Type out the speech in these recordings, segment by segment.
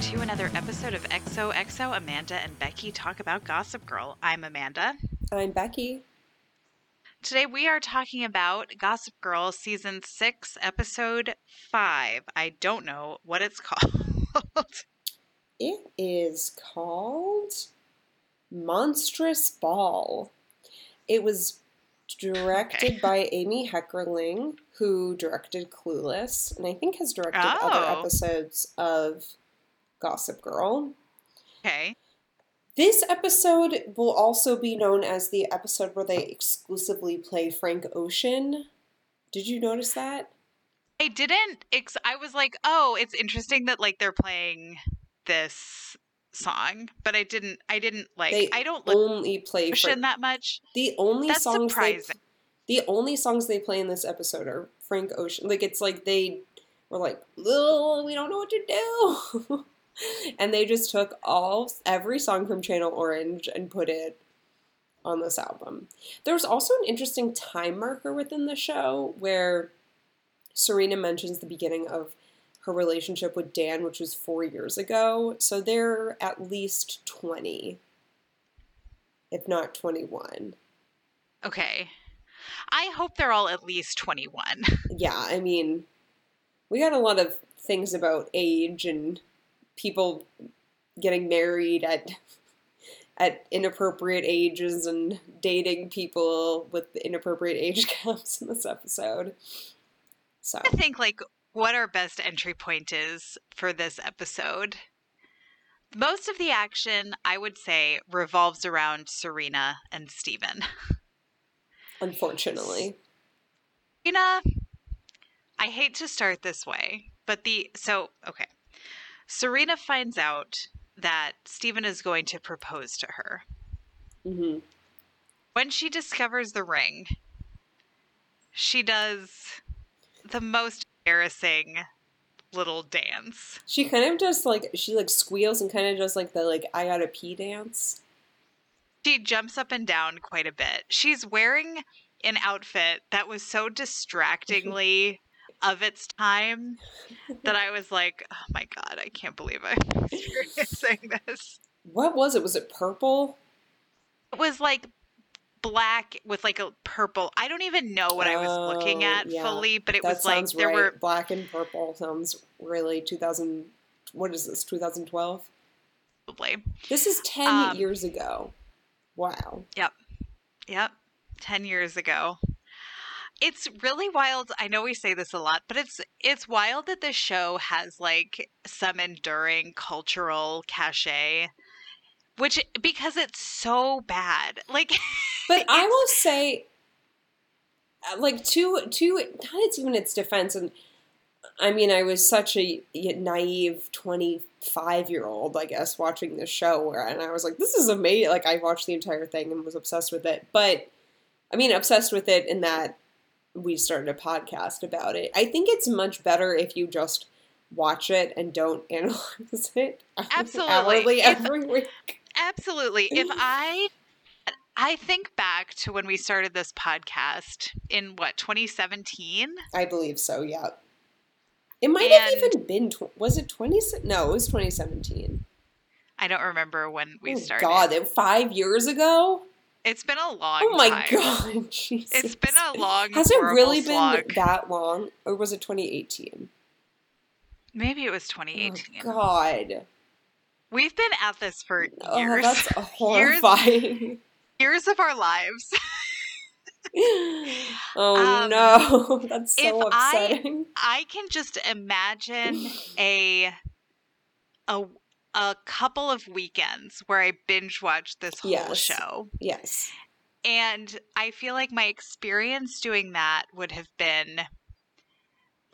to another episode of XOXO Amanda and Becky Talk About Gossip Girl. I'm Amanda. I'm Becky. Today we are talking about Gossip Girl Season 6, Episode 5. I don't know what it's called. It is called Monstrous Ball. It was directed Okay. by Amy Heckerling, who directed Clueless, and I think has directed other Oh. episodes of Gossip Girl. okay. This episode will also be known as the episode where they exclusively play Frank Ocean. Did you notice that? I didn't ex- I was like, "Oh, it's interesting that like they're playing this song." But I didn't I didn't like They I don't Only play to Frank. Ocean that much. The only That's songs surprising. they the only songs they play in this episode are Frank Ocean. Like it's like they were like, "Oh, we don't know what to do," and they just took all every song from Channel Orange and put it on this album. There was also an interesting time marker within the show where Serena mentions the beginning of her relationship with Dan, which was four years ago. So they're at least twenty, if not twenty-one. Okay. I hope they're all at least 21. yeah, I mean, we got a lot of things about age and people getting married at at inappropriate ages and dating people with inappropriate age gaps in this episode. So, I think like what our best entry point is for this episode. Most of the action, I would say, revolves around Serena and Steven. unfortunately, Serena, I hate to start this way, but the so okay. Serena finds out that Steven is going to propose to her. hmm When she discovers the ring, she does the most embarrassing little dance. she kind of just like she like squeals and kind of does like the like I gotta pee dance. She jumps up and down quite a bit. She's wearing an outfit that was so distractingly of its time that I was like, oh my God, I can't believe I'm experiencing this. What was it? Was it purple? It was like black with like a purple. I don't even know what I was looking Oh, at yeah. fully, but it that was like there right. were black and purple sounds really 2000. What is this? 2012. probably. This is 10 Um, years ago. Wow. Yep. Yep, 10 years ago. It's really wild. I know we say this a lot, but it's it's wild that this show has like some enduring cultural cachet which because it's so bad. Like But I will say, uh, like to to not it's even its defense, and I mean, I was such a naive twenty five year old, I guess, watching this show, where and I was like, this is amazing. Like I watched the entire thing and was obsessed with it. But I mean, obsessed with it in that we started a podcast about it. I think it's much better if you just watch it and don't analyze it Absolutely. hourly If- every week. Absolutely. If I I think back to when we started this podcast in what 2017. I believe so. Yeah. It might have even been. Tw- was it twenty? No, it was twenty seventeen. I don't remember when we oh started. God, five years ago. It's been a long Oh my time. God, Jesus! It's been a long Has it really slog. been that long, or was it twenty eighteen? Maybe it was Oh 2018. God! We've been at this for Oh, years. that's horrifying. years of our lives. oh Um, no, that's so if I- I can just imagine a a a couple of weekends where I binge watched this whole Yes. show. yes. And I feel like my experience doing that would have been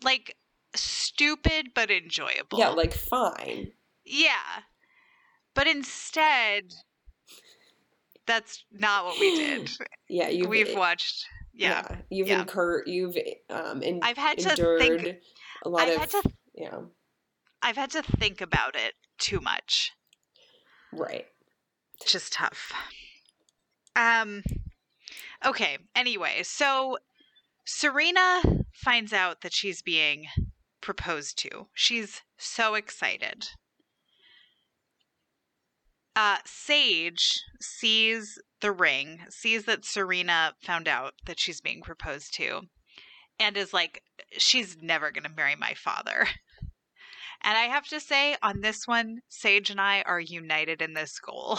like stupid but enjoyable. Yeah, like fine. Yeah. But instead that's not what we did. Yeah, you've We've watched yeah. you've yeah. incurred, you've um, en- I've had to think- a lot I've of had to yeah, I've had to think about it too much. right. It's just tough. Um okay, anyway, so Serena finds out that she's being proposed to. She's so excited. uh, Sage sees the ring, sees that Serena found out that she's being proposed to, and is like, she's never going to marry my father. And I have to say, on this one, Sage and I are united in this goal.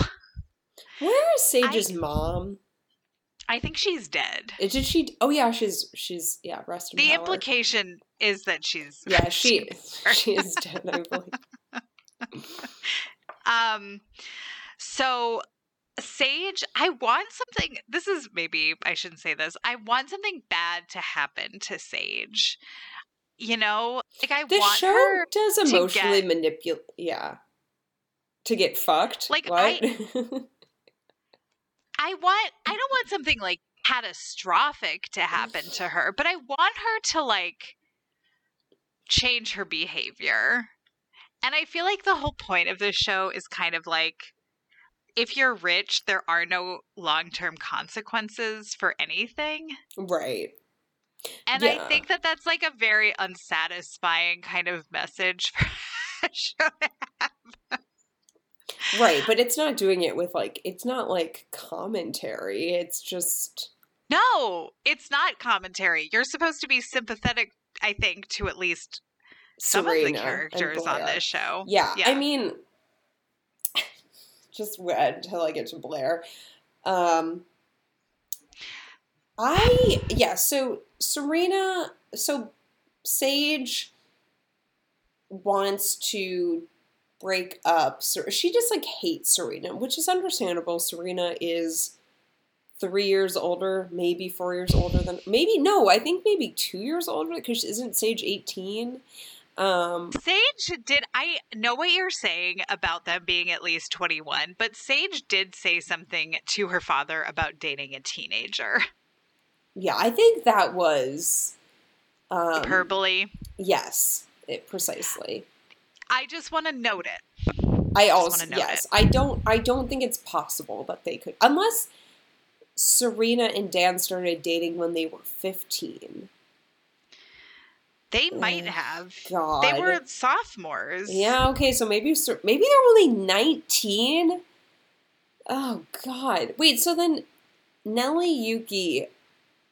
Where is Sage's mom? I think she's dead. Uh, Did she? Oh yeah, she's she's yeah. Rest in The power. implication is that she's Yeah, she she is dead. I believe. Um, so Sage, I want something. This is maybe I shouldn't say this. I want something bad to happen to Sage. You know, like I The want show her. does emotionally get- manipulate. Yeah. To get fucked. Like, what? I want. I don't want something like catastrophic to happen to her, but I want her to like change her behavior. And I feel like the whole point of this show is kind of like if you're rich, there are no long term consequences for anything. right. And Yeah. I think that that's like a very unsatisfying kind of message for a show. to have. Right, but it's not doing it with like it's not like commentary. It's just No, it's not commentary. You're supposed to be sympathetic, I think, to at least some Serena of the characters on this show. Yeah, Yeah. I mean, just wait until I get to Blair. Um, I yeah. So Serena, so Sage wants to break up. She just like hates Serena, which is understandable. Serena is three years older, maybe four years older than maybe no. I think maybe two years older because isn't Sage eighteen? Um, Sage did. I know what you're saying about them being at least 21, but Sage did say something to her father about dating a teenager. Yeah, I think that was um, Hyperbole. Yes, it precisely. I just want to note it. I Just also yes, I don't I don't think it's possible that they could unless Serena and Dan started dating when they were 15. They might have. God. They were sophomores. Yeah, okay, so maybe maybe they're only 19. Oh god. Wait, so then Nelly Yuki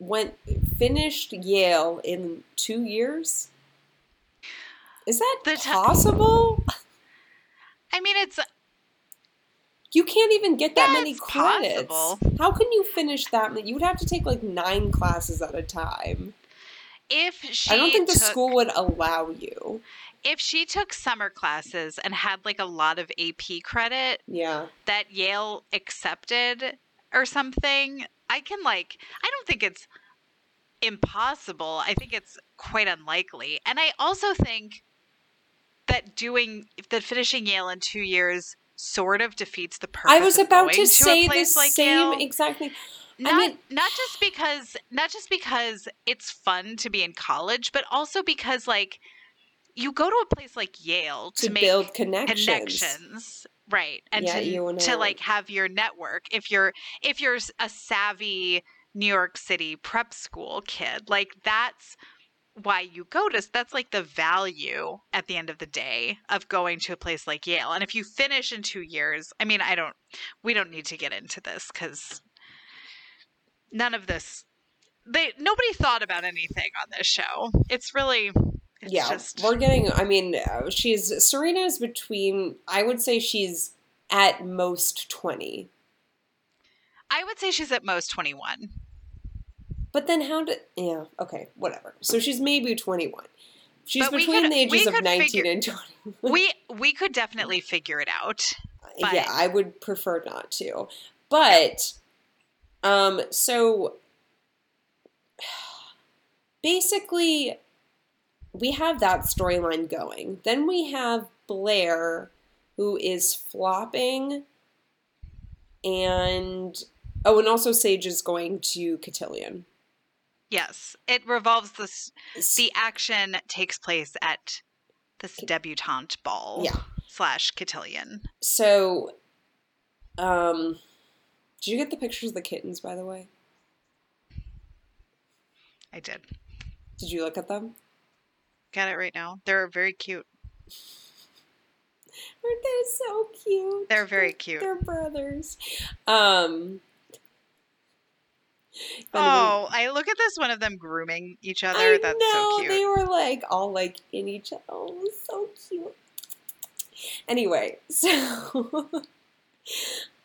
went finished Yale in 2 years? Is that The ti- possible? I mean, it's uh, You can't even get that Yeah, many credits. possible. How can you finish that many? You would have to take like nine classes at a time. if she. I don't think the school would allow you. If she took summer classes and had like a lot of AP credit Yeah. that Yale accepted or something, I can like. I don't think it's impossible. I think it's quite unlikely, and I also think that doing that finishing Yale in two years sort of defeats the purpose. I was about to a say the like same Yale. exactly. not mean- not just because not just because it's fun to be in college, but also because like you go to a place like Yale to, To make build connections. connections, right? And Yeah, to you and to like have your network. If you're if you're a savvy New York City prep school kid, like that's why you go to that's like the value at the end of the day of going to a place like Yale. And if you finish in 2 years, I mean, I don't we don't need to get into this cuz none of this they nobody thought about anything on this show. It's really it's yeah, just we're getting. I mean, uh, she's Serena is between. I would say she's at most twenty. I would say she's at most 21. But then how did? Yeah. Okay. Whatever. So she's maybe twenty-one. She's But between could- the ages of nineteen figure- and twenty. we we could definitely figure it out. But- yeah, I would prefer not to. But um so basically we have that storyline going. Then we have Blair who is flopping and oh and also Sage is going to Cotillion. Yes, it revolves this. The action takes place at this debutante ball. Yeah. Slash cotillion. So um did you get the pictures of the kittens by the way? I did. Did you look at them? Got it right now. They're very cute. Aren't they so cute? They're very cute. They're brothers. Um. Oh, I look at this one of them grooming each other. I That's know so cute. they were like all like in each other. Oh, so cute. Anyway, so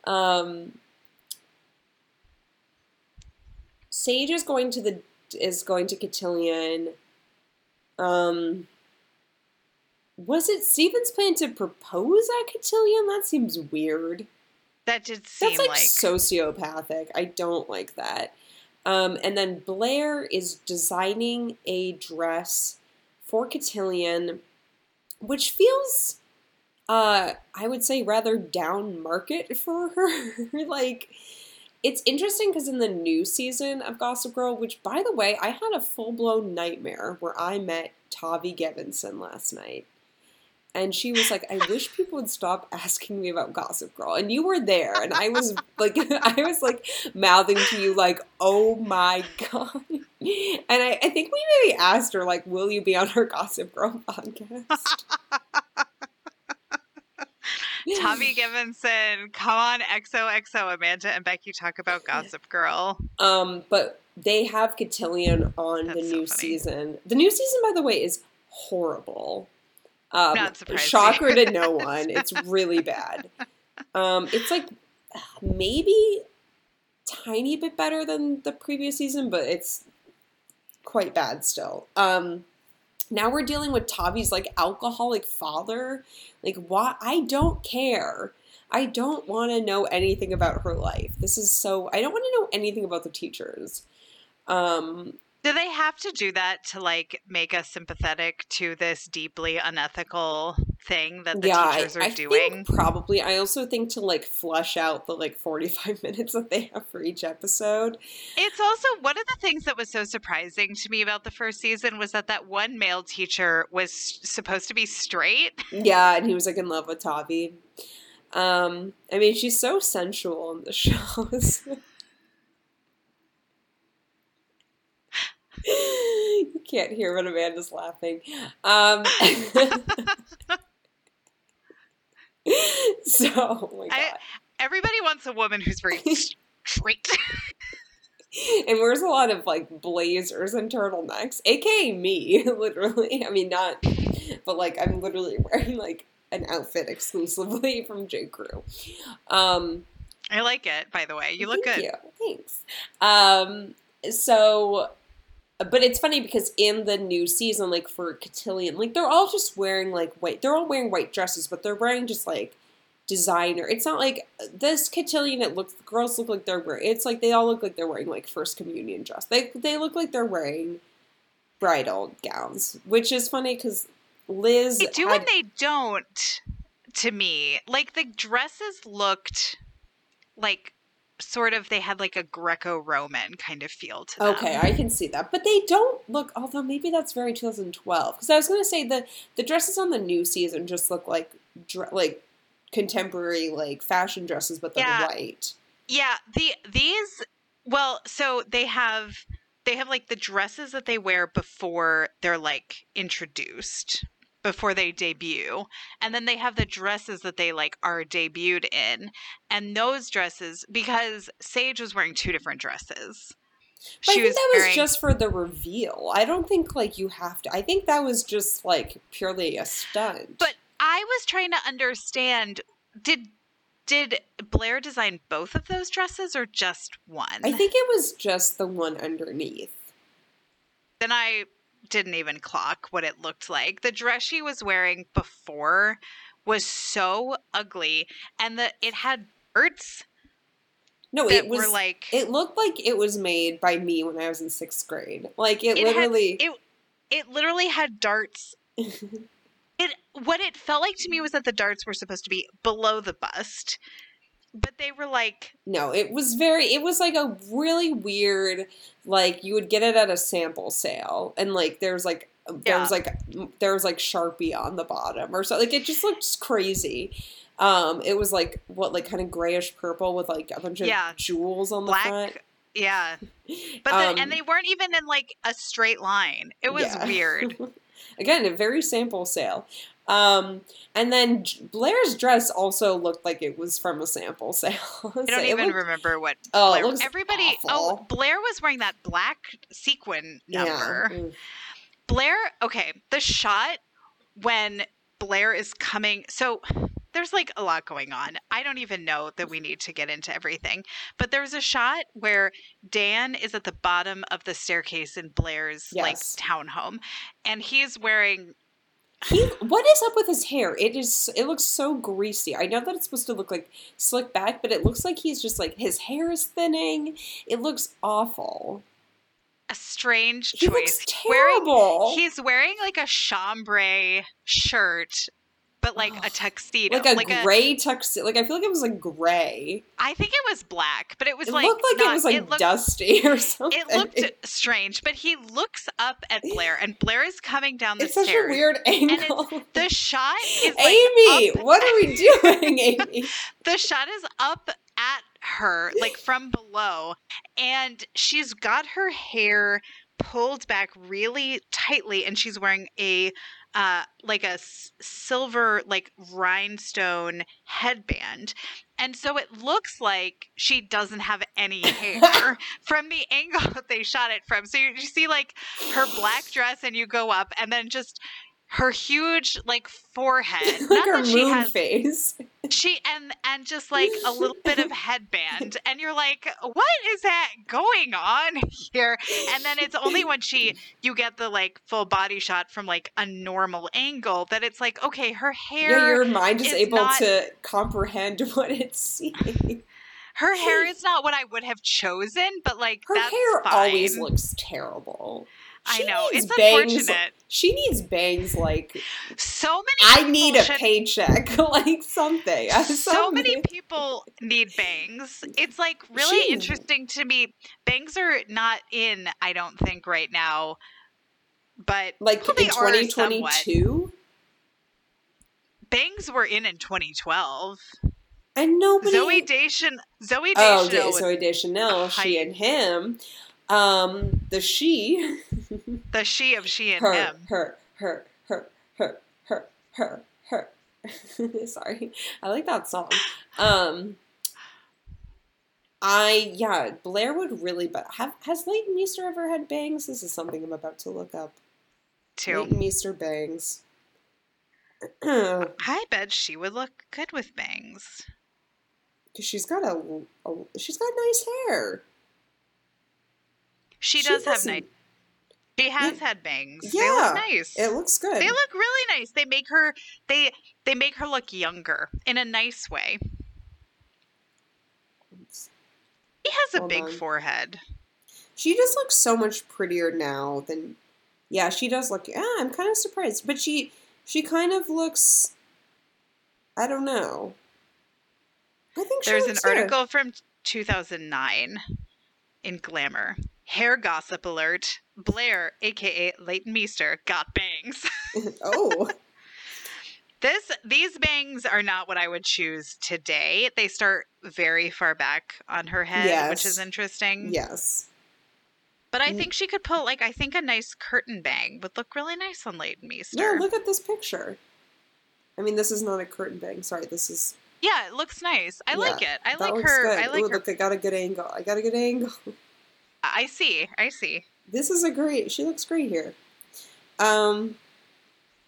um, Sage is going to the is going to Cotillion. Um, was it Steven's plan to propose at Cotillion? That seems weird. that did seem That's like, like, sociopathic. I don't like that. Um, and then Blair is designing a dress for Cotillion, which feels, uh, I would say, rather down market for her. like, it's interesting because in the new season of Gossip Girl, which by the way, I had a full blown nightmare where I met Tavi Gevinson last night. And she was like, I wish people would stop asking me about Gossip Girl. And you were there. And I was like, I was like mouthing to you, like, oh my God. And I, I think we maybe asked her, like, will you be on her Gossip Girl podcast? Tommy Gevinson, come on, XOXO, Amanda and Becky talk about Gossip Girl. Um, but they have Cotillion on the That's so new funny. season. The new season, by the way, is horrible. Um, Not surprised to Shocker to no one. It's really bad. Um, it's like maybe tiny bit better than the previous season, but it's quite bad still. Um, now we're dealing with Tavi's like alcoholic father. Like, why? I don't care. I don't want to know anything about her life. This is so. I don't want to know anything about the teachers. Um, Do they have to do that to like make us sympathetic to this deeply unethical thing that the yeah, I, teachers are I doing? think probably. I also think to like flush out the like forty-five minutes that they have for each episode. It's also one of the things that was so surprising to me about the first season was that that one male teacher was supposed to be straight. Yeah, and he was like in love with Tavi. Um, I mean, she's so sensual in the shows. you can't hear what Amanda's laughing. Um, so, oh my I- god. Everybody wants a woman who's very straight. and wears a lot of like blazers and turtlenecks, aka me, literally. I mean, not, but like I'm literally wearing like an outfit exclusively from J. Crew. Um, I like it, by the way. You look good. You. Thanks. Um, so, but it's funny because in the new season, like for Cotillion, like they're all just wearing like white. They're all wearing white dresses, but they're wearing just like designer. It's not like this Cotillion. It looks the girls look like they're wearing. It's like they all look like they're wearing like first communion dress. They they look like they're wearing bridal gowns, which is funny because Liz They do had- and they don't to me. Like the dresses looked like sort of they had like a Greco-Roman kind of feel to them. Okay, I can see that, but they don't look. Although maybe that's very 2012. Because I was going to say the the dresses on the new season just look like like contemporary like fashion dresses, but they're Yeah. white. Yeah, the these well, so they have they have like the dresses that they wear before they're like introduced, before they debut. And then they have the dresses that they like are debuted in. And those dresses because Sage was wearing two different dresses. But I think was that was wearing just for the reveal. I don't think like you have to. I think that was just like purely a stunt. But I was trying to understand did did Blair design both of those dresses or just one? I think it was just the one underneath. then I didn't even clock what it looked like. The dress she was wearing before was so ugly and the it had birds No, it was were like It looked like it was made by me when I was in sixth grade. Like it, It had- literally. it it literally had darts it what it felt like to me was that the darts were supposed to be below the bust but they were like no, it was very. It was like a really weird. Like you would get it at a sample sale, and like there's like there was like there was like Sharpie on the bottom or so Like it just looked crazy. Um, it was like what like kind of grayish purple with like a bunch of Yeah. jewels on the black front. yeah but the, Um, and they weren't even in like a straight line it was Yeah. weird Again, a very sample sale. Um, and then Blair's dress also looked like it was from a sample sale. I don't even looked- remember what Oh, it Blair. looks Everybody. Oh. Blair was wearing that black sequin number. Yeah. Mm. Blair, okay, the shot when Blair is coming. So there's like a lot going on. I don't even know that we need to get into everything. But there's a shot where Dan is at the bottom of the staircase in Blair's like townhome and he's wearing He, what is up with his hair? It is. It looks so greasy. I know that it's supposed to look like slick back, but it looks like he's just like his hair is thinning. It looks awful. a strange He choice. looks Wearing- terrible. He's wearing like a chambray shirt, but like a tuxedo. like a gray tuxedo. Like I feel like it was like gray. I think it was black, but it was It like looked like not- it was like it looked, dusty or something. It looked strange, but he looks up at Blair, and Blair is coming down the it's such a weird angle. The shot is like Amy, up- what are we doing, Amy? the shot is up at her, like from below, and she's got her hair pulled back really tightly, and she's wearing a uh like a s- silver like rhinestone headband. And so it looks like she doesn't have any hair from the angle that they shot it from. So you, you see like her black dress and you go up and then just her huge like forehead like not her she moon has face. she and and just like a little bit of headband and you're like what is that going on here and then it's only when she you get the like full body shot from like a normal angle that it's like okay her hair Yeah, your mind is is able not- to comprehend what it's seeing. her hair is not what i would have chosen but like Her hair fine. always looks terrible. I know it's bangs- unfortunate She needs bangs like so many I need a should- paycheck, like something. so many people need bangs. It's like really She- interesting to me. Bangs are not in, I don't think, right now. But like well, in 2022, bangs were in in 2012. and nobody. Zooey Deschanel, Zooey oh, Deschanel, was Zooey Deschanel, she and him. Um, the she, the she of she and her, him. her, her, her, her, her, her, her. Sorry, I like that song. Um, I yeah, Blair would really, but have has Leighton Meester ever had bangs? This is something I'm about to look up. Too. Leighton Meester bangs. I bet she would look good with bangs. Cause she's got a, a, she's got nice hair. She She does have nice. She has Yeah. had bangs. Yeah, they look nice. It looks good. They look really nice. They make her they they make her look younger in a nice way. He has a Hold big on. forehead. She just looks so much prettier now than. Yeah, she does look. Yeah, I'm kind of surprised, but she she kind of looks. I don't know. I think she There's an good. article from 2009 in Glamour. Hair gossip alert. Blair, aka Leighton Meester, got bangs. oh, This these bangs are not what I would choose today. They start very far back on her head, which is interesting. yes. But I Mm. think she could pull like I think a nice curtain bang would look really nice on Leighton Meester. Yeah, look at this picture. I mean, this is not a curtain bang. Sorry, this is. Yeah, it looks nice. I like it. I like her. Good. I like Ooh, her. Look, I got a good angle. I got a good angle. I see. I see. This is a great. She looks great here. Um.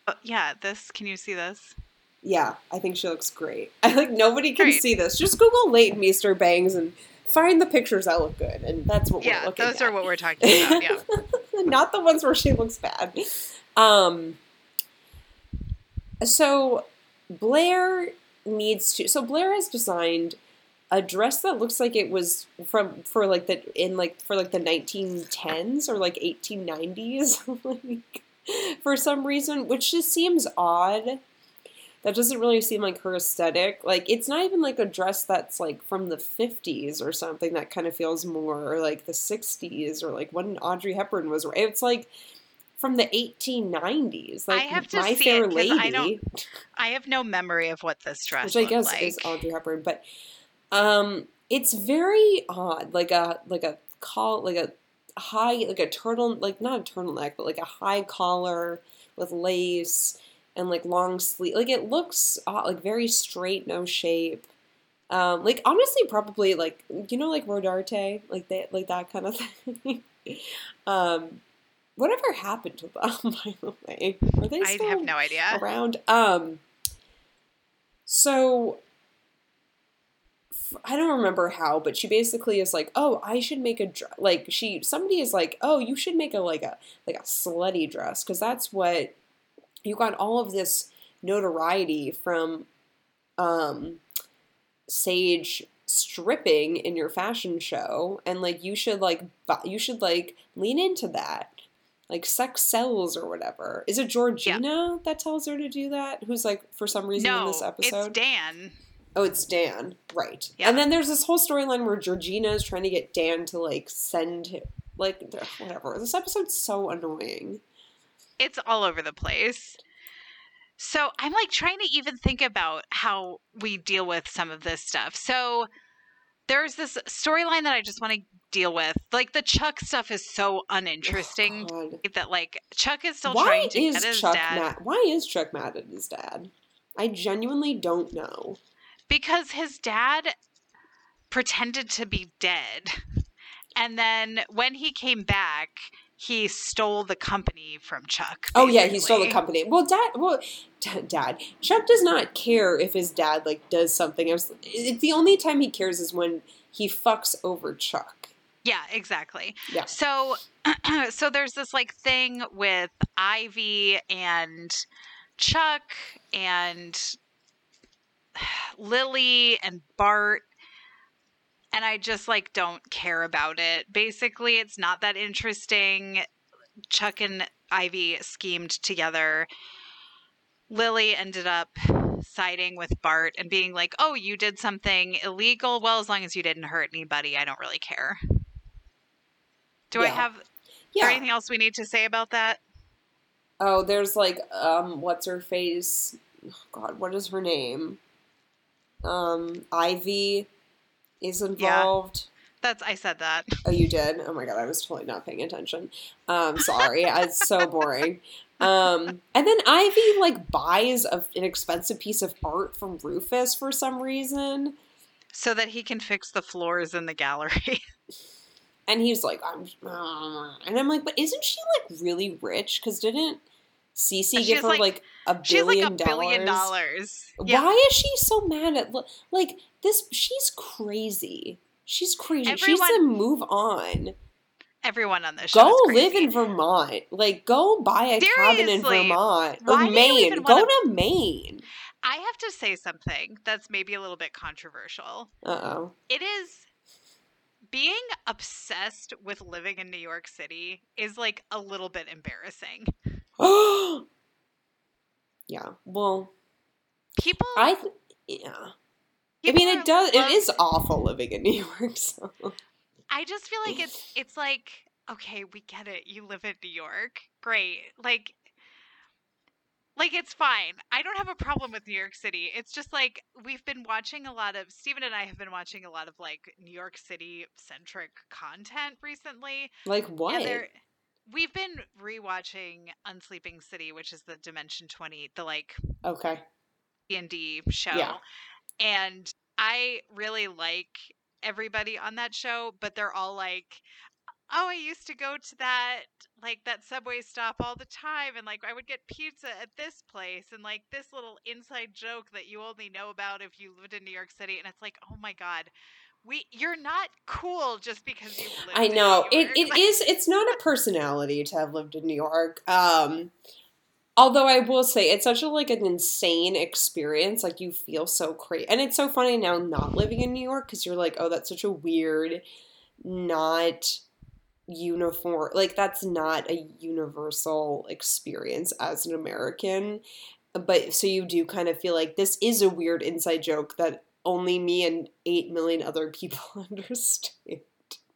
Oh, yeah, this. Can you see this? Yeah, I think she looks great. I like nobody can Great. see this. Just Google Leighton Meester bangs and find the pictures that look good, and that's what yeah, we're looking Yeah, those at. are what we're talking about. Yeah. Not the ones where she looks bad. Um. So Blair needs to. So Blair has designed a dress that looks like it was from for like the in like for like the 1910s or like 1890s like for some reason which just seems odd. That doesn't really seem like her aesthetic. Like it's not even like a dress that's like from the 50s or something that kind of feels more like the 60s or like when audrey hepburn was it's like from the 1890s like I have to my see fair it lady I don't I have no memory of what this dress which I guess like. is Audrey Hepburn, but um, it's very odd, like a like a call like a high like a turtle like not a turtleneck, but like a high collar with lace and like long sleeve. Like it looks uh, like very straight, no shape. Um, like honestly, probably like you know, like Rodarte, like that, like that kind of thing. um, whatever happened to them? By the way, are they I have no idea. around? Um, so I don't remember how, but she basically is like, "Oh, I should make a dress." Like she, somebody is like, "Oh, you should make a like a like a slutty dress because that's what you got all of this notoriety from." Um, Sage stripping in your fashion show and like you should like bu- you should like lean into that like sex sells or whatever is it georgina that tells her to do that who's like for some reason in No, this it's episode Dan. Oh it's dan right Yeah. and then there's this whole storyline where georgina is trying to get dan to like send him like whatever this episode's so annoying It's all over the place. So I'm like trying to even think about how we deal with some of this stuff. So there's this storyline that I just want to deal with. Like the Chuck stuff is so uninteresting God. that like Chuck is still why trying to is get his chuck dad mad why is chuck mad at his dad i genuinely don't know because his dad pretended to be dead. And then when he came back, he stole the company from Chuck. Oh yeah, he stole the company. Well, dad. Well, d- dad. Chuck does not care if his dad like does something. It's it's the only time he cares is when he fucks over Chuck. Yeah, exactly. Yeah. So so there's this like thing with Ivy and Chuck and Lily and Bart and I just like don't care about it. Basically, it's not that interesting. Chuck and Ivy schemed together. Lily ended up siding with Bart and being like, "Oh, you did something illegal. Well, as long as you didn't hurt anybody, I don't really care." Do I have Yeah. anything else we need to say about that? Oh, there's like um, what's her face? Oh, God, what is her name? Um, Ivy is involved. That's I said that. Oh, you did? Oh my god, I was totally not paying attention. Um, sorry, it's so boring. Um, and then Ivy like buys a, an expensive piece of art from Rufus for some reason, So that he can fix the floors in the gallery. and he's like, "I'm," uh," and I'm like, "But isn't she like really rich? Because didn't Cece She give her like- like, a has like billion a billion dollars? dollars. Yeah. Why is she so mad at like this? She's crazy. She's crazy. she needs to move on. Everyone on this show. Go live in Vermont. Like, go buy a cabin in Vermont or why do you Maine. Go to Maine. I have to say something that's maybe a little bit controversial. Uh oh. It is being obsessed with living in New York City is like a little bit embarrassing. Oh. yeah. Well, People I. Th- yeah. I mean, it does. It is awful living in New York. So. I just feel like it's it's like okay, we get it. You live in New York. Great. Like like it's fine. I don't have a problem with New York City. It's just like we've been watching a lot of Stephen and I have been watching a lot of like New York City centric content recently. Like what? We've been rewatching Unsleeping City, which is the Dimension 20, the like Okay. D&D show. Yeah. And I really like everybody on that show, but they're all like, "Oh, I used to go to that like that subway stop all the time and like I would get pizza at this place and like this little inside joke that you only know about if you lived in New York City." And it's like, "Oh my god, we you're not cool just because you live I in know it. York." It Like. It's not a personality to have lived in New York. Um, although I will say it's such a like an insane experience. Like you feel so crazy, and it's so funny now not living in New York because you're like, oh, that's such a weird, not uniform. Like that's not a universal experience as an American. But so you do kind of feel like this is a weird inside joke that only me and eight million other people understand.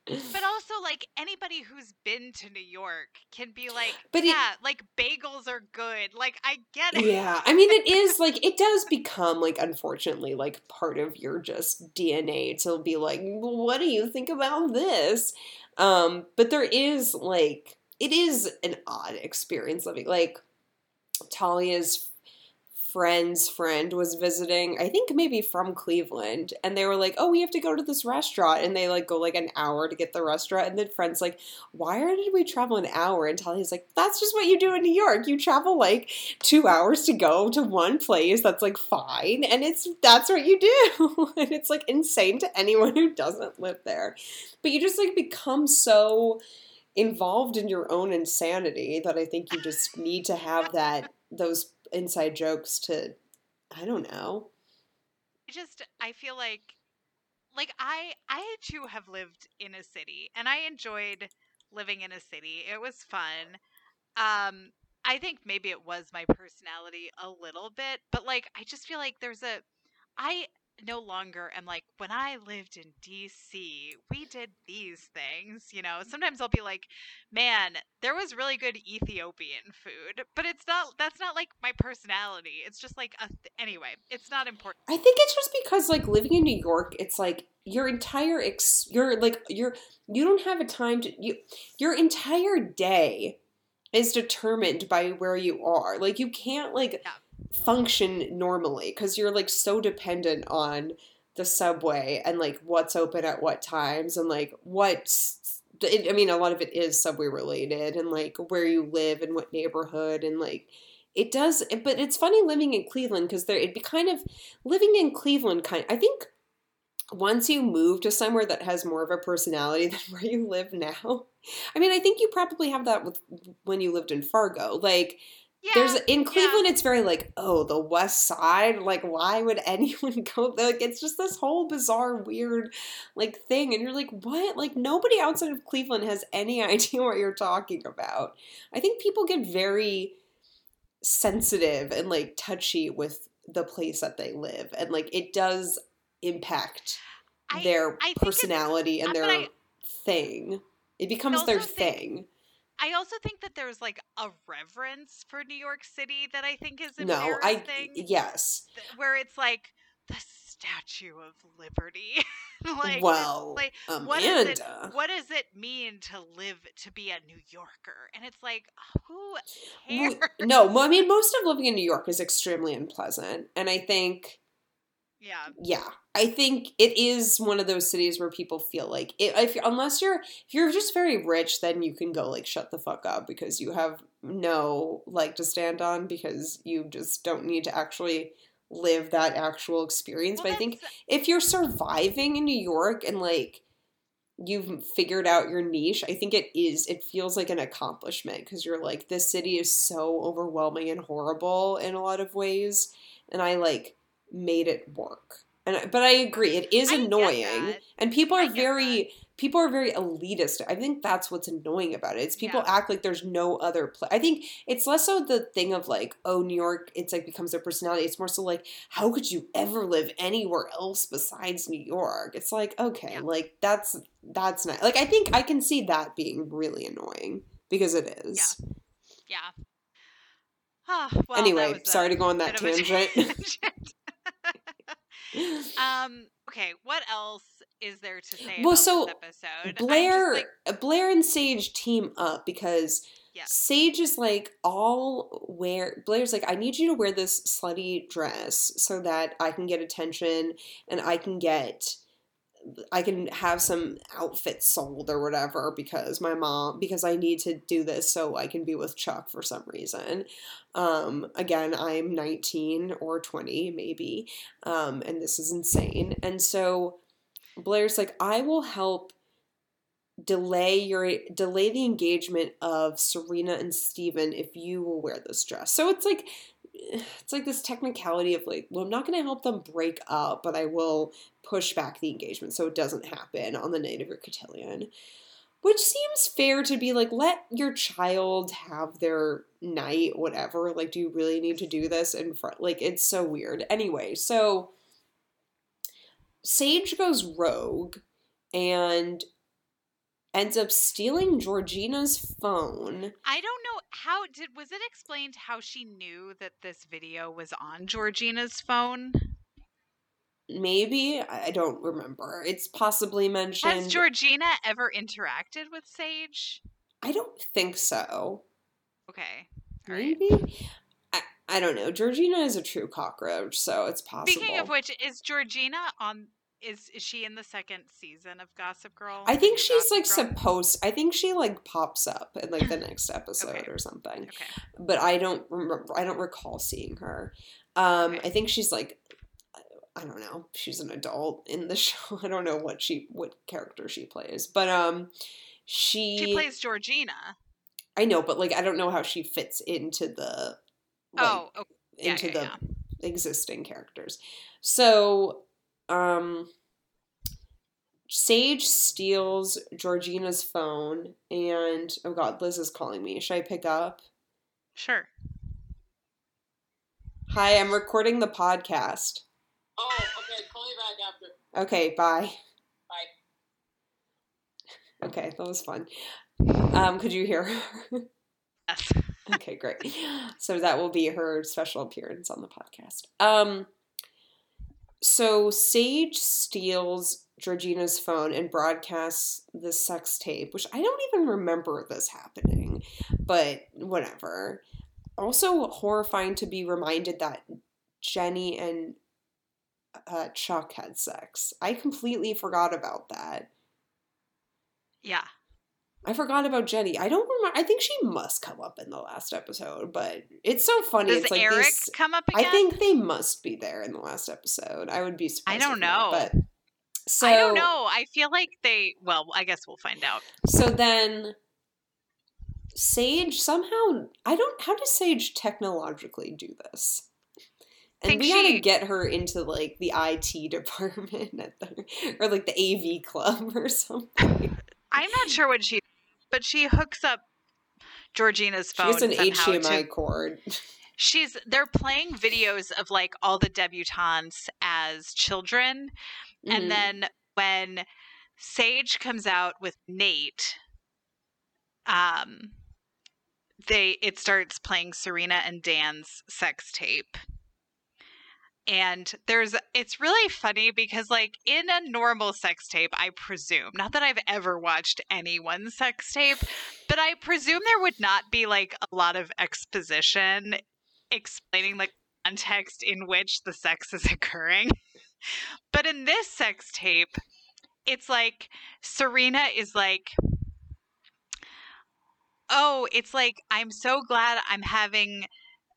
But also, like anybody who's been to New York can be like, But it- yeah, like bagels are good. Like I get it. Yeah, I mean, it is like it does become like unfortunately like part of your just DNA to be like, what do you think about this? Um, but there is like it is an odd experience living like Talia's friend's friend was visiting, I think maybe from Cleveland, and they were like, "Oh, we have to go to this restaurant," and they like go like an hour to get the restaurant, and then friend's like, "Why did we travel an hour?" And Tally's like, "That's just what you do in New York. You travel like two hours to go to one place that's like fine, and it's that's what you do." and it's like insane to anyone who doesn't live there, but you just like become so involved in your own insanity that I think you just need to have that those inside jokes to I don't know. I just I feel like like I I too have lived in a city and I enjoyed living in a city. It was fun. Um I think maybe it was my personality a little bit, but like I just feel like there's a I no longer am like when I lived in DC, we did these things, you know. Sometimes I'll be like, man, there was really good Ethiopian food, but it's not that's not like my personality. It's just like a th- anyway, it's not important. I think it's just because like living in New York, it's like your entire ex you're like you're you don't have a time to you your entire day is determined by where you are. Like you can't like Yeah. Function normally because you're like so dependent on the subway and like what's open at what times and like what's I mean a lot of it is subway related and like where you live and what neighborhood and like it does but it's funny living in Cleveland because there it'd be kind of living in Cleveland kind I think once you move to somewhere that has more of a personality than where you live now. I mean, I think you probably have that with when you lived in Fargo. Like Yeah. there's in yeah. Cleveland it's very like, oh, the west side, like why would anyone go like it's just this whole bizarre weird like thing and you're like, "What?" Like nobody outside of Cleveland has any idea what you're talking about. I think people get very sensitive and like touchy with the place that they live and like it does impact I- their I personality uh, and but their I- thing. It becomes their thing. I also think that there's like a reverence for New York City that I think is No, I yes. where it's like the Statue of Liberty. like, well, like, Amanda. what does it what does it mean to live to be a New Yorker? And it's like, who cares? No, I mean most of living in New York is extremely unpleasant, and I think yeah, yeah, I think it is one of those cities where people feel like it, if you're, unless you're if you're just very rich, then you can go like shut the fuck up because you have no leg to stand on because you just don't need to actually live that actual experience. Well, but I think if you're surviving in New York and like you've figured out your niche, I think it is it feels like an accomplishment because you're like this city is so overwhelming and horrible in a lot of ways and I like made it work. And but I agree it is I annoying and people are very people are very elitist. I think that's what's annoying about it. It's people Yeah. act like there's no other place. I think it's less so the thing of like, oh, New York, it's like becomes their personality. It's more so like, how could you ever live anywhere else besides New York? It's like, okay, Yeah. like that's that's not like I think I can see that being really annoying because it is. yeah. Ah, well, anyway, sorry to go on that bit of a tangent. um. Okay. What else is there to say Well, about so, this episode? Blair like, Blair and Sage team up because. Sage is like all wear Blair's like I need you to wear this slutty dress so that I can get attention and I can get I can have some outfits sold or whatever because my mom because I need to do this so I can be with Chuck for some reason. Um again, I'm 19 or 20 maybe. Um and this is insane. And so Blair's like I will help delay your delay the engagement of Serena and Steven if you will wear this dress. So it's like it's like this technicality of like, well, I'm not going to help them break up, but I will push back the engagement so it doesn't happen on the night of your cotillion. Which seems fair to be like, let your child have their night, whatever. Like, do you really need to do this in front? Like, it's so weird. Anyway, so Sage goes rogue and ends up stealing Georgina's phone. I don't know how did was it explained how she knew that this video was on Georgina's phone? Maybe I don't remember. It's possibly mentioned. Has Georgina ever interacted with Sage? I don't think so. Okay. All right. Maybe. I, I don't know. Georgina is a true cockroach, so it's possible. Speaking of which, is Georgina on? Is is she in the second season of Gossip Girl? I think she's Gossip like Girl? supposed. I think she like pops up in like the next episode Okay. or something. Okay. But I don't remember. I don't recall seeing her. Um, Okay. I think she's like, I don't know. She's an adult in the show. I don't know what she what character she plays, but um, she. She plays Georgina. I know, but like I don't know how she fits into the. Like, oh, okay. yeah, into yeah, the yeah. existing characters. So, um, Sage steals Georgina's phone, and oh god, Liz is calling me. Should I pick up? Sure. Hi, I'm recording the podcast. Oh, okay. Call me back after. Okay, bye. Bye. Okay, that was fun. Um, could you hear her? Yes. okay, great. So that will be her special appearance on the podcast. Um so Sage steals Georgina's phone and broadcasts the sex tape, which I don't even remember this happening, but whatever. Also horrifying to be reminded that Jenny and uh, Chuck had sex. I completely forgot about that. Yeah. I forgot about Jenny. I don't remember. I think she must come up in the last episode, but it's so funny. Does it's like Eric these- come up again? I think they must be there in the last episode. I would be surprised. I don't know. but so I don't know. I feel like they. Well, I guess we'll find out. So then, Sage somehow I don't. How does Sage technologically do this? And we gotta she- get her into like the IT department at the, or like the AV club or something. I'm not sure what she, but she hooks up Georgina's phone. has an HDMI to- cord. she's they're playing videos of like all the debutantes as children, Mhm. and then when Sage comes out with Nate, um, they it starts playing Serena and Dan's sex tape. And there's it's really funny because like in a normal sex tape, I presume, not that I've ever watched anyone's sex tape, but I presume there would not be like a lot of exposition explaining the context in which the sex is occurring. but in this sex tape, it's like Serena is like oh, it's like I'm so glad I'm having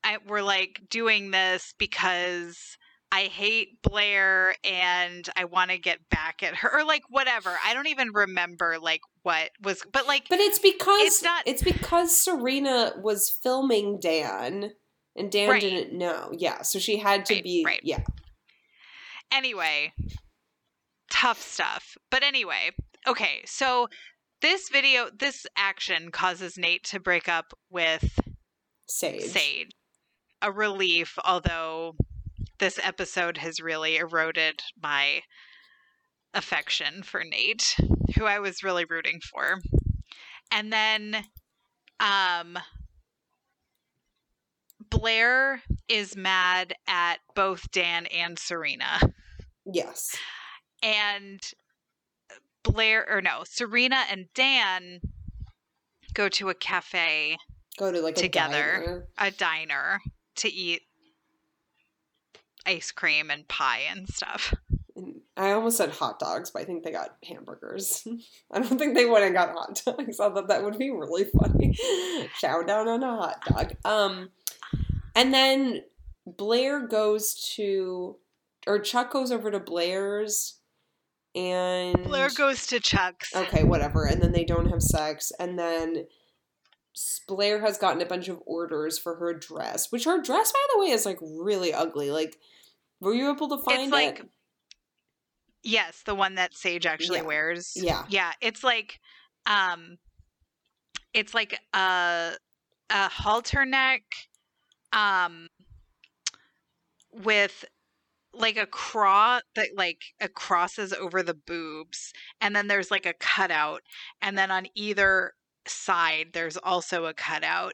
I, we're like doing this because I hate Blair and I want to get back at her or like whatever. I don't even remember like what was but like But it's because It's not- it's because Serena was filming Dan and Dan Right. didn't know. Yeah, so she had to Right, be right. yeah. anyway, tough stuff. But anyway, okay, so this video, this action causes Nate to break up with Sage. Sage. A relief, although this episode has really eroded my affection for Nate, who I was really rooting for. And then um Blair is mad at both Dan and Serena. Yes. And Blair or no, Serena and Dan go to a cafe Go to like a Together. diner. a diner to eat ice cream and pie and stuff. I almost said hot dogs, but I think they got hamburgers. I don't think they went and got hot dogs. I thought that would be really funny. Chow down on a hot dog. Um, and then Blair goes to, or Chuck goes over to Blair's, and Blair goes to Chuck's. Okay, whatever. And then they don't have sex. And then Blair has gotten a bunch of orders for her dress, which her dress, by the way, is like really ugly. Like, were you able to find It's like it? yes, the one that Sage actually Yeah. wears. Yeah. Yeah, it's like um it's like a a halter neck um with like a craw that like crosses over the boobs and then there's like a cutout and then on either side there's also a cutout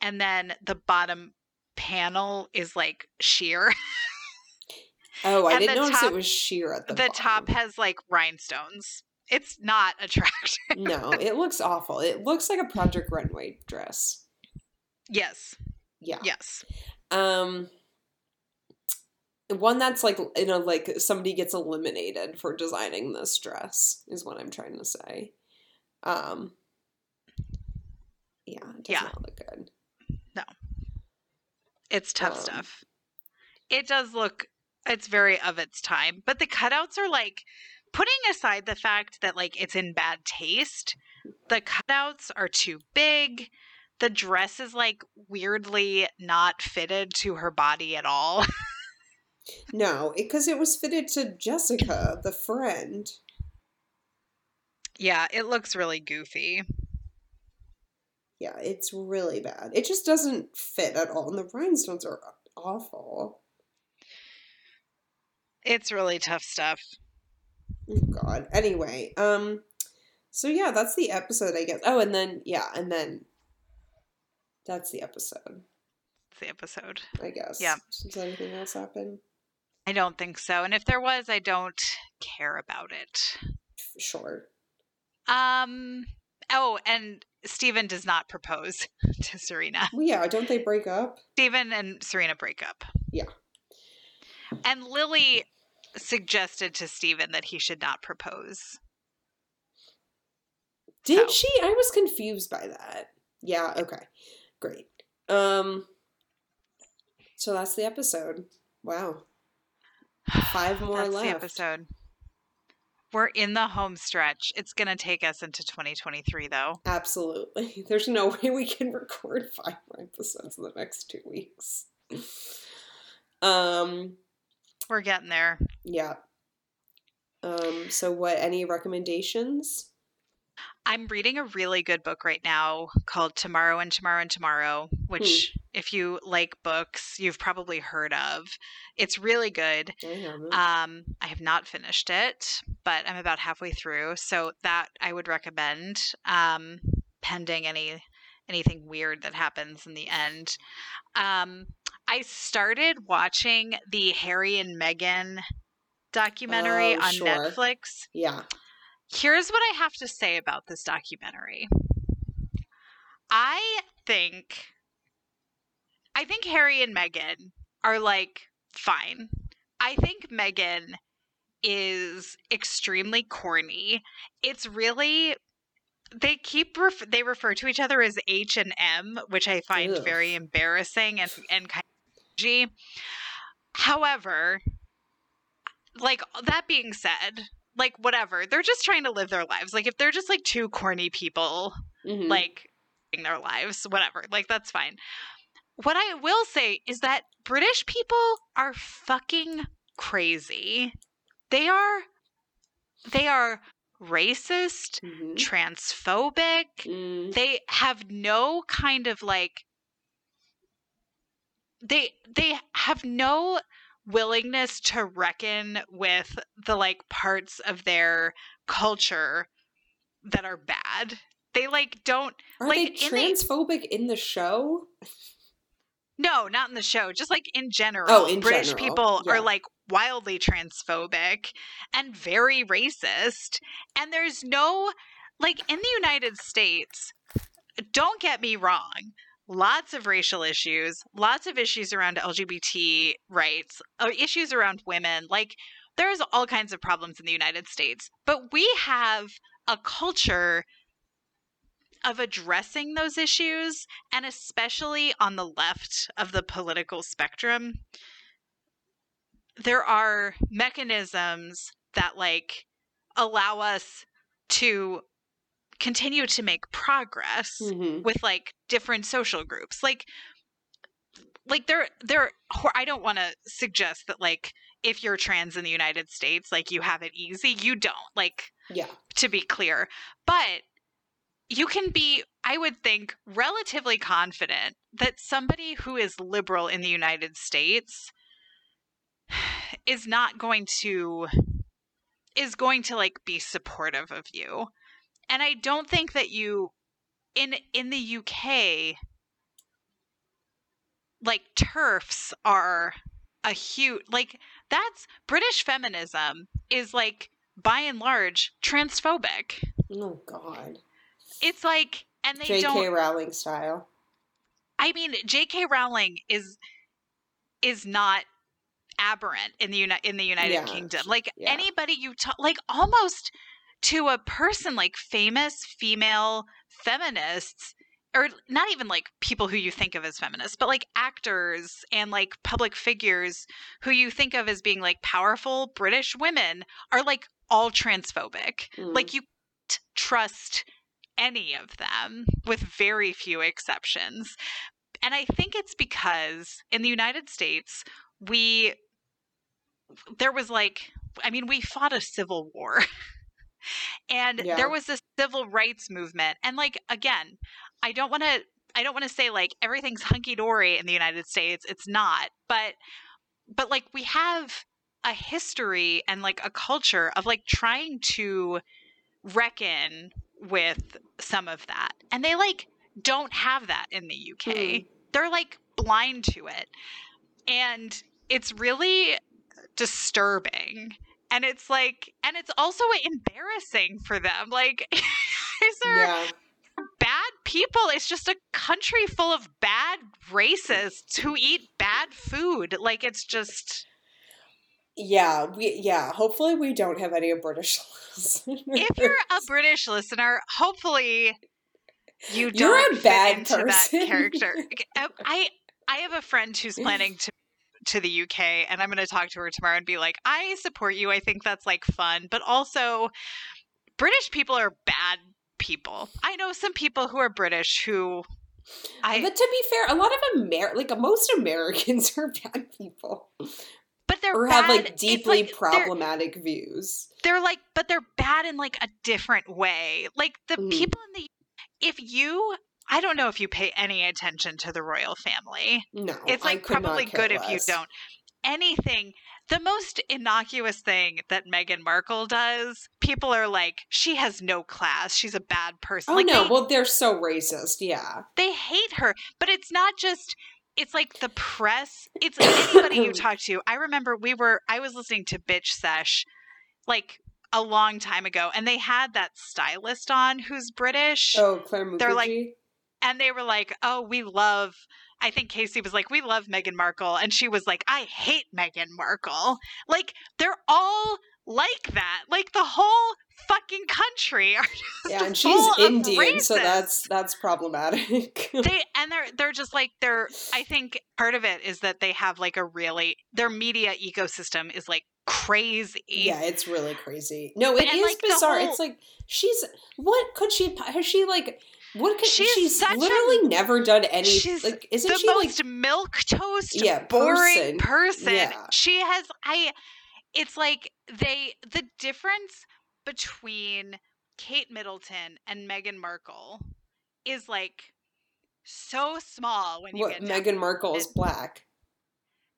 and then the bottom panel is like sheer Oh, I and didn't notice top- it was sheer at the the top has like rhinestones it's not attractive no, it looks awful. It looks like a Project Runway dress. yes Yeah. yes Um, one that's like you know like somebody gets eliminated for designing this dress is what I'm trying to say. Um, yeah, it does Yeah. not look good. No. It's tough Um, stuff. It does look it's very of its time, but the cutouts are like putting aside the fact that like it's in bad taste, the cutouts are too big. The dress is like weirdly not fitted to her body at all. No, because it, was fitted to Jessica, the friend. yeah, it looks really goofy. Yeah, it's really bad. It just doesn't fit at all, and the rhinestones are awful. It's really tough stuff. Oh God. Anyway, um, so yeah, that's the episode, I guess. Oh, and then yeah, and then that's the episode, It's the episode. I guess. Yeah. Does anything else happen? I don't think so. And if there was, I don't care about it. Sure. Um oh, and Steven does not propose to Serena. Well, yeah. Don't they break up? Steven and Serena break up. Yeah. And Lily suggested to Steven that he should not propose. Did So- she? I was confused by that. Yeah. Okay. Great. Um. So that's the episode. Wow. Five more That's left. the episode. We're in the home stretch. It's going to take us into 2023 though. Absolutely. There's no way we can record five episodes in the next two weeks. Um. We're getting there. Yeah. Um. So, what? Any recommendations? I'm reading a really good book right now called Tomorrow and Tomorrow and Tomorrow, which, if you like books, you've probably heard of. It's really good. I. Um, I have not finished it, but I'm about halfway through, so that I would recommend. Um, pending any anything weird that happens in the end. Um, I started watching the Harry and Meghan documentary Oh, on sure. Netflix. yeah. Here's what I have to say about this documentary. I think I think Harry and Meghan are like fine. I think Meghan is extremely corny. It's really they keep ref- they refer to each other as H and M, which I find Ugh. very embarrassing and and kind of G. However, like that being said, like whatever, they're just trying to live their lives. Like if they're just like two corny people Mhm. like living their lives, whatever. Like that's fine. What I will say is that British people are fucking crazy. They are they are racist, Mhm. transphobic. Mm. They have no kind of like they they have no willingness to reckon with the like parts of their culture that are bad. They like don't Are like, they in the- transphobic in the show? No, not in the show. Just like in general. Oh, in British general, people yeah. are like wildly transphobic and very racist. And there's no, like in the United States, don't get me wrong, lots of racial issues, lots of issues around LGBT rights, uh, issues around women. Like there's all kinds of problems in the United States. But we have a culture of addressing those issues and especially on the left of the political spectrum there are mechanisms that like allow us to continue to make progress Mhm. with like different social groups like like there there i don't want to suggest that like if you're trans in the united states like you have it easy you don't like Yeah. to be clear. But you can be, I would think, relatively confident that somebody who is liberal in the United States is not going to is going to like be supportive of you. And I don't think that you in in the UK like turfs are a huge like that's British feminism is like by and large transphobic. Oh God. It's like and they J.K. don't Rowling style. I mean J.K. Rowling is is not aberrant in the Uni- in the United Yeah. Kingdom. Like Yeah. anybody you talk, like almost to a person like famous female feminists or not even like people who you think of as feminists, but like actors and like public figures who you think of as being like powerful British women are like all transphobic. Mm. Like you can't trust any of them with very few exceptions. And I think it's because in the United States, we there was like I mean, we fought a civil war. and Yeah. there was a civil rights movement. And like again, I don't want to I don't want to say like everything's hunky dory in the United States. It's not. But but like we have a history and like a culture of like trying to reckon with some of that. And they like don't have that in the UK. Hmm. They're like blind to it. And it's really disturbing. And it's like and it's also embarrassing for them. Like these are yeah. bad people. It's just a country full of bad racists who eat bad food. Like it's just Yeah, we yeah. Hopefully, we don't have any British listeners. if you're a British listener, hopefully you don't You're a fit into person. that character. Um, I I have a friend who's planning to to the UK and I'm going to talk to her tomorrow and be like, "I support you. I think that's like fun, but also British people are bad people. I know some people who are British who I but to be fair, a lot of Amer like most Americans are bad people but they're or bad. have like deeply they're- problematic views. they're like but they're bad in like a different way. Like the Mhm. people in the if you i don't know if you pay any attention to the royal family. No, it's like probably good if you don't anything. The most innocuous thing that Meghan Markle does people are like she has no class. She's a bad person. Oh like no, they, well they're so racist. Yeah, they hate her. But it's not just it's like the press it's anybody you talk to i remember we were i was listening to bitch sesh like a long time ago and they had that stylist on who's british Oh, Claire Mukherjee. They're like- and they were like oh we love i think casey was like we love meghan markle and she was like i hate meghan markle like they're all like that like the whole fucking country are just yeah, and she's Indian, so that's that's problematic. they and they're they're just like they're i think part of it is that they have like a really their media ecosystem is like crazy yeah, it's really crazy. No, it is And, like, bizarre. whole- It's like she's what could she has she like what could She's she's, such a- literally never done any she's like isn't the she like most milk toast Yeah, boring person. person, Yeah. she has i it's like they the difference between kate middleton and meghan markle is like so small when you what get Meghan Markle is black?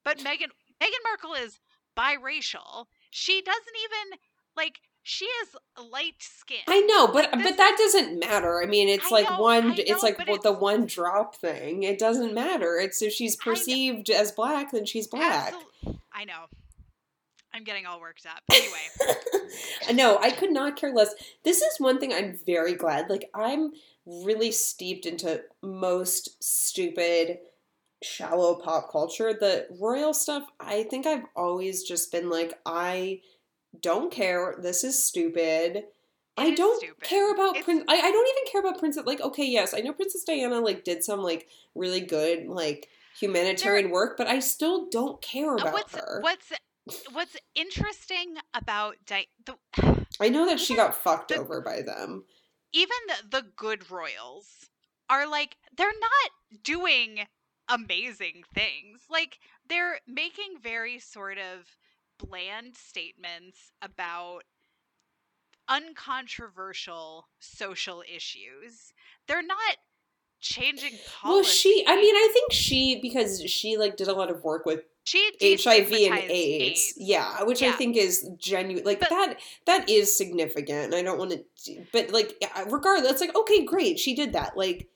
But Meghan Meghan Markle is biracial. She doesn't even like she has light skin. I know, but Like, but that doesn't matter. I mean, it's I like know, one. I it's like but what the one drop thing. It doesn't matter. It's if she's perceived as black, then she's black. I know. I'm getting all worked up. Anyway, no, I could not care less. This is one thing I'm very glad. Like I'm really steeped into most stupid, shallow pop culture. The royal stuff, I think I've always just been like, I don't care. This is stupid. I don't care about It's- Prince. I, I don't even care about Princess. Like, okay, yes, I know Princess Diana like did some like really good like humanitarian work, but I still don't care Uh, about what's her. what's what's interesting about Di- the I know that she got fucked the- over by them. even the, the good royals are like they're not doing amazing things like they're making very sort of bland statements about uncontroversial social issues they're not changing policy Well, she. I mean, I think she because she like did a lot of work with she HIV and destigmatized AIDS. Yeah, which I think is genuine. Like But- that. That is significant. I don't want to, but like regardless, it's like okay, great, she did that. Like,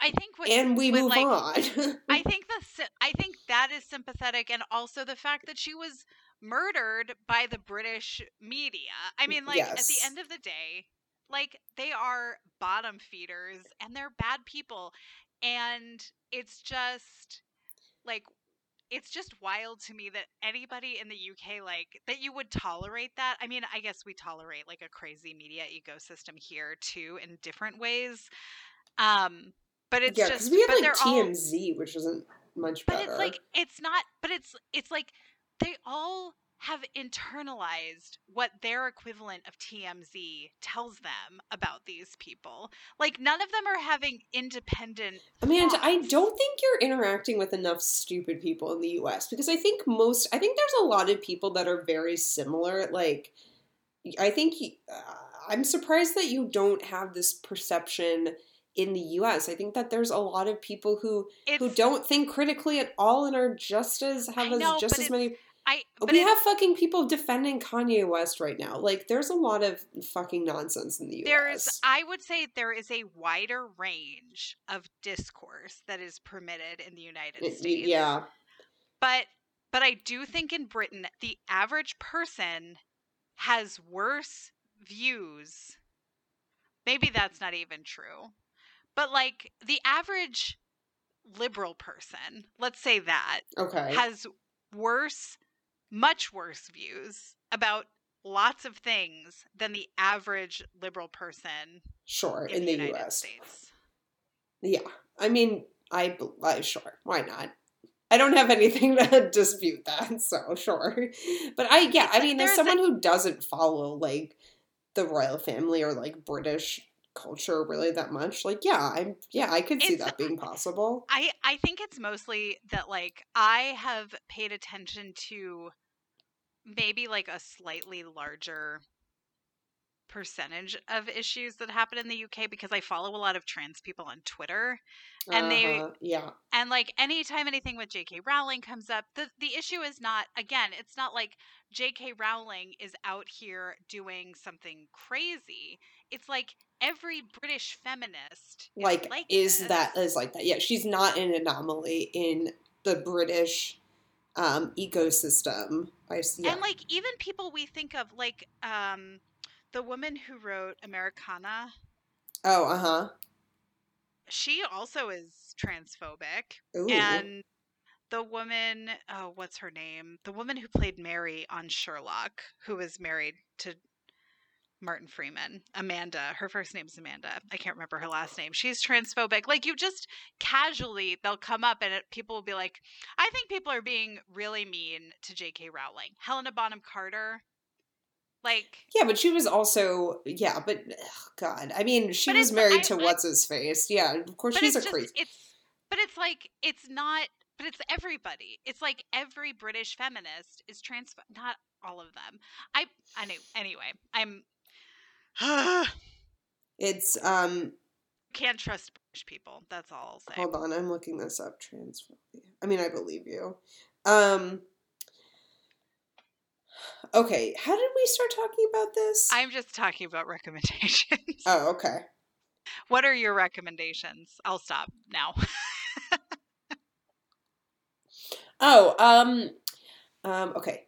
i think with, and we with, move like, on. I think the I think that is sympathetic, and also the fact that she was murdered by the British media. I mean, like at the end of the day, like they are bottom feeders and they're bad people, and it's just like it's just wild to me that anybody in the UK like that you would tolerate that. I mean, I guess we tolerate like a crazy media ecosystem here too in different ways. Um but it's yeah, just we have but like they're all TMZ, which isn't much but better. But it's like it's not but it's it's like they all have internalized what their equivalent of TMZ tells them about these people. Like none of them are having independent I mean, I don't think you're interacting with enough stupid people in the US because I think most, I think there's a lot of people that are very similar. Like, I think uh, I'm surprised that you don't have this perception in the US. I think that there's a lot of people who it's who don't think critically at all and are just as have I as know, just as many. I but we it's, have fucking people defending Kanye West right now. Like, there's a lot of fucking nonsense in the US. there's I would say there is a wider range of discourse that is permitted in the United It- States. yeah. But but I do think in Britain the average person has worse views. Maybe that's not even true. But like the average liberal person, let's say that, Okay. has worse much worse views about lots of things than the average liberal person sure. in, In, the, United US. States. Yeah, I mean, I, I sure, why not? I don't have anything to dispute that, so sure. But I, yeah, It's I like mean, as there's a- someone who doesn't follow like the royal family or like British culture really that much, like, yeah, I'm, yeah, I could see It's- that being possible. I I think it's mostly that like I have paid attention to maybe like a slightly larger percentage of issues that happen in the UK because I follow a lot of trans people on Twitter and they- Uh-huh, yeah, and like anytime anything with JK Rowling comes up the the issue is not again it's not like JK Rowling is out here doing something crazy it's like every British feminist is like, like is this. that is like that? Yeah, she's not an anomaly in the British um ecosystem. I s- yeah. And like even people we think of like um the woman who wrote Americana, oh, uh huh. she also is transphobic. Ooh. And the woman, oh, what's her name? The woman who played Mary on Sherlock, who was married to Martin Freeman, Amanda. Her first name's Amanda. I can't remember her last name. She's transphobic. Like you just casually, they'll come up and it, people will be like, "I think people are being really mean to J.K. Rowling." Helena Bonham Carter, like Yeah, but she was also yeah, but God, I mean, she was married I- to I- what's his face. Yeah, of course she's it's a just crazy. it's but it's like it's not but it's everybody it's like every british feminist is trans not all of them i i know anyway i'm It's um. can't trust british people that's all i'll say Hold on, I'm looking this up. Transphobia. I mean, I believe you. Um. Okay, how did we start talking about this? i'm just talking about recommendations oh, okay. what are your recommendations i'll stop now Oh, um, um, okay.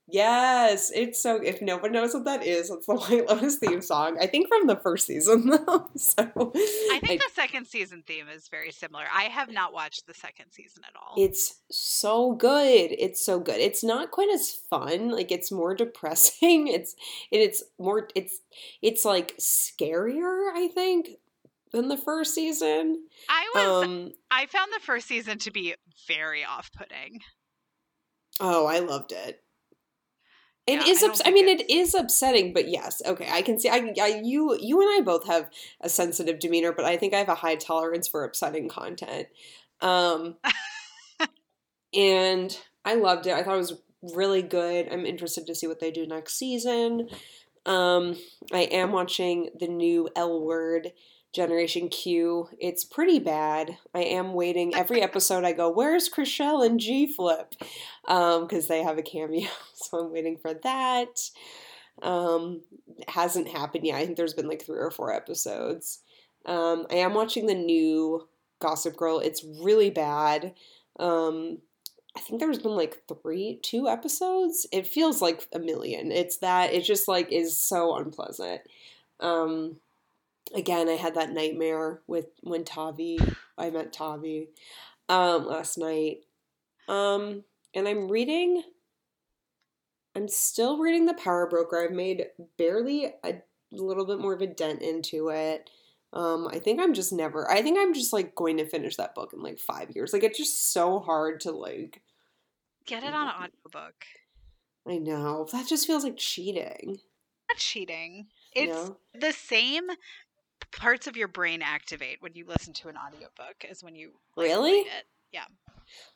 Yes, it's so. If no one knows what that is, it's the White Lotus theme song. I think from the first season, though. So i think the second season theme is very similar i have not watched the second season at all It's so good. It's so good. It's not quite as fun. Like it's more depressing. It's it's more it's it's like scarier, I think, than the first season. i was Um i found the first season to be very off-putting oh, I loved it. It Yeah, is I ups- I mean it it's- upsetting, but yes. Okay, I can see I, I you you and I both have a sensitive demeanor, but I think I have a high tolerance for upsetting content. Um and I loved it. I thought it was really good. I'm interested to see what they do next season. Um, I am watching the new L Word Generation Q. It's pretty bad. I am waiting every episode. I go, "Where's Chrishell and G Flip?" Because they have a cameo, so I'm waiting for that. Um, hasn't happened yet. I think there's been like three or four episodes. Um, I am watching the new Gossip Girl. It's really bad. Um, I think there's been like three, two episodes. It feels like a million. It's that it just like is so unpleasant. Um, again, I had that nightmare with when Tavi, I met Tavi, um, last night. Um, and I'm reading. I'm still reading The Power Broker. I've made barely a little bit more of a dent into it. Um, I think I'm just never. I think I'm just like going to finish that book in like five years. Like it's just so hard to like Get it on an audiobook. I know. That just feels like cheating. Not cheating. It's know? the same parts of your brain activate when you listen to an audiobook as when you like, Really? Yeah.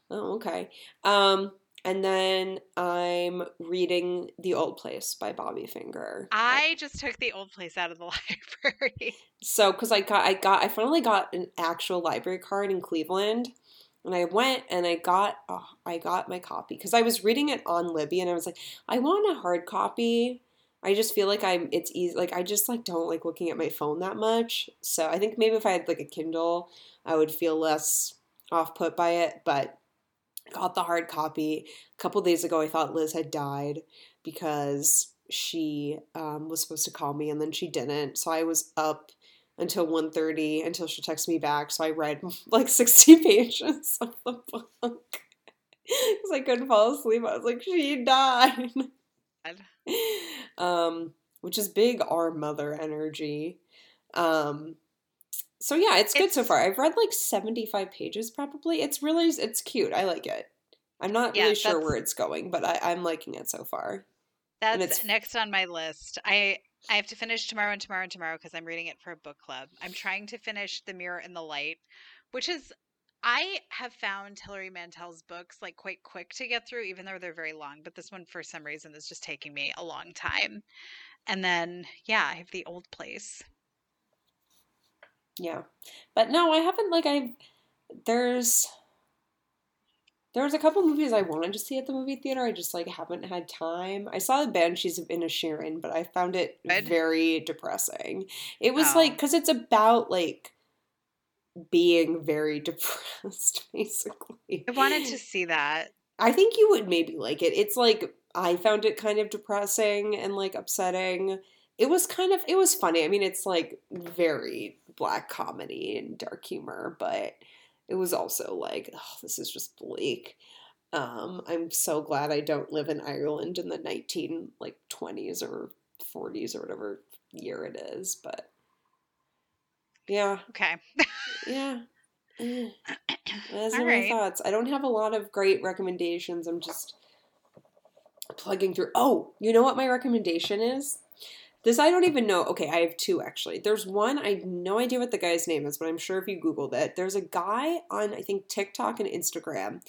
Oh, okay. Um, and then I'm reading The Old Place by Bobby Finger. I just took the old place out of the library. so because I got I got I finally got an actual library card in Cleveland. And I went and I got oh, I got my copy because I was reading it on Libby and I was like, I want a hard copy. I just feel like I'm it's easy like I just like don't like looking at my phone that much. So I think maybe if I had like a Kindle, I would feel less off put by it. But got the hard copy. A couple days ago I thought Liz had died because she um, was supposed to call me and then she didn't. So I was up until 1.30 until she texted me back so i read like 60 pages of the book because i couldn't fall asleep i was like she died um which is big our mother energy. Um so yeah it's good so far. I've read like 75 pages probably. It's really it's cute. I like it. I'm not Yeah, really sure where it's going but I, i'm liking it so far. That's it's- next on my list. I I have to finish tomorrow and tomorrow and tomorrow because I'm reading it for a book club. I'm trying to finish The Mirror and the Light, which is I have found Hilary Mantel's books like quite quick to get through, even though they're very long. But this one, for some reason, is just taking me a long time. And then, yeah, I have The Old Place. Yeah. But no, I haven't like I there's there's a couple movies I wanted to see at the movie theater. I just like haven't had time. I saw the Banshees of Inisherin, but I found it Good. very depressing. It was Oh. like cuz it's about like being very depressed basically. I wanted to see that. I think you would maybe like it. It's like I found it kind of depressing and like upsetting. It was kind of it was funny. I mean, it's like very black comedy and dark humor, but it was also like, oh, this is just bleak. Um, I'm so glad I don't live in Ireland in the 19 like 20s or 40s or whatever year it is, but yeah, Okay. yeah. Eh. Those are All my thoughts. I don't have a lot of great recommendations. I'm just plugging through. Oh, you know what my recommendation is? This I don't even know. Okay, I have two actually. There's one I have no idea what the guy's name is, but I'm sure if you googled it, there's a guy on I think TikTok and Instagram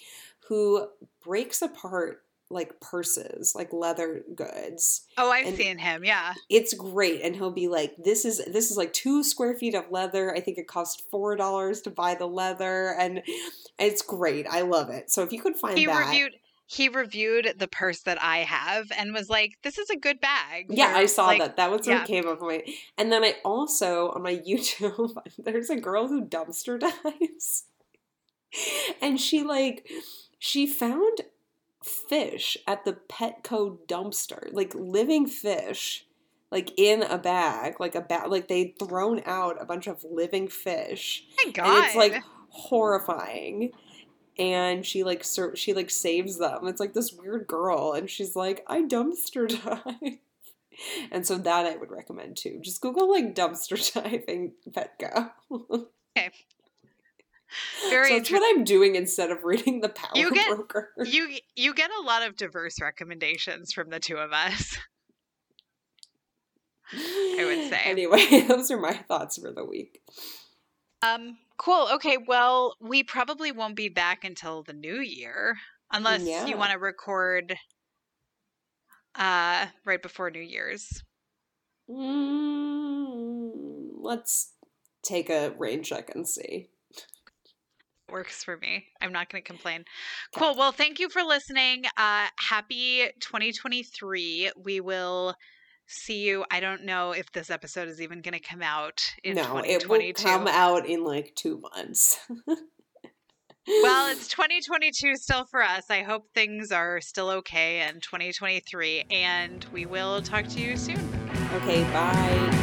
who breaks apart like purses, like leather goods Oh, I've And- seen him. Yeah. it's great and he'll be like this is this is like two square feet of leather i think it cost four dollars to buy the leather and it's great i love it so if you could find He that reviewed he reviewed the purse that I have and was like, "This is a good bag." yeah i saw like, that that was yeah. what came up my and then i also on my youtube there's a girl who dumpster dives and she like she found fish at the petco dumpster. Like living fish like in a bag like a bag like they'd thrown out a bunch of living fish. My God. and it's like horrifying. And she like ser- she like saves them. It's like this weird girl. And she's like i dumpster dive and so that i would recommend too. Just google like dumpster diving petco very so that's what i'm doing instead of reading the power You get- broker you you get a lot of diverse recommendations from the two of us. I would say. anyway those are my thoughts for the week Um, cool. Okay, well, we probably won't be back until the new year unless Yeah. you want to record uh right before New Year's. mm, let's take a rain check and see Works for me. I'm not going to complain. Cool. Well, thank you for listening. Uh happy 2023. We will see you. I don't know if this episode is even going to come out in no it will come out in like two months Well, it's 2022 still for us. I hope things are still okay in 2023, and we will talk to you soon. Okay, bye.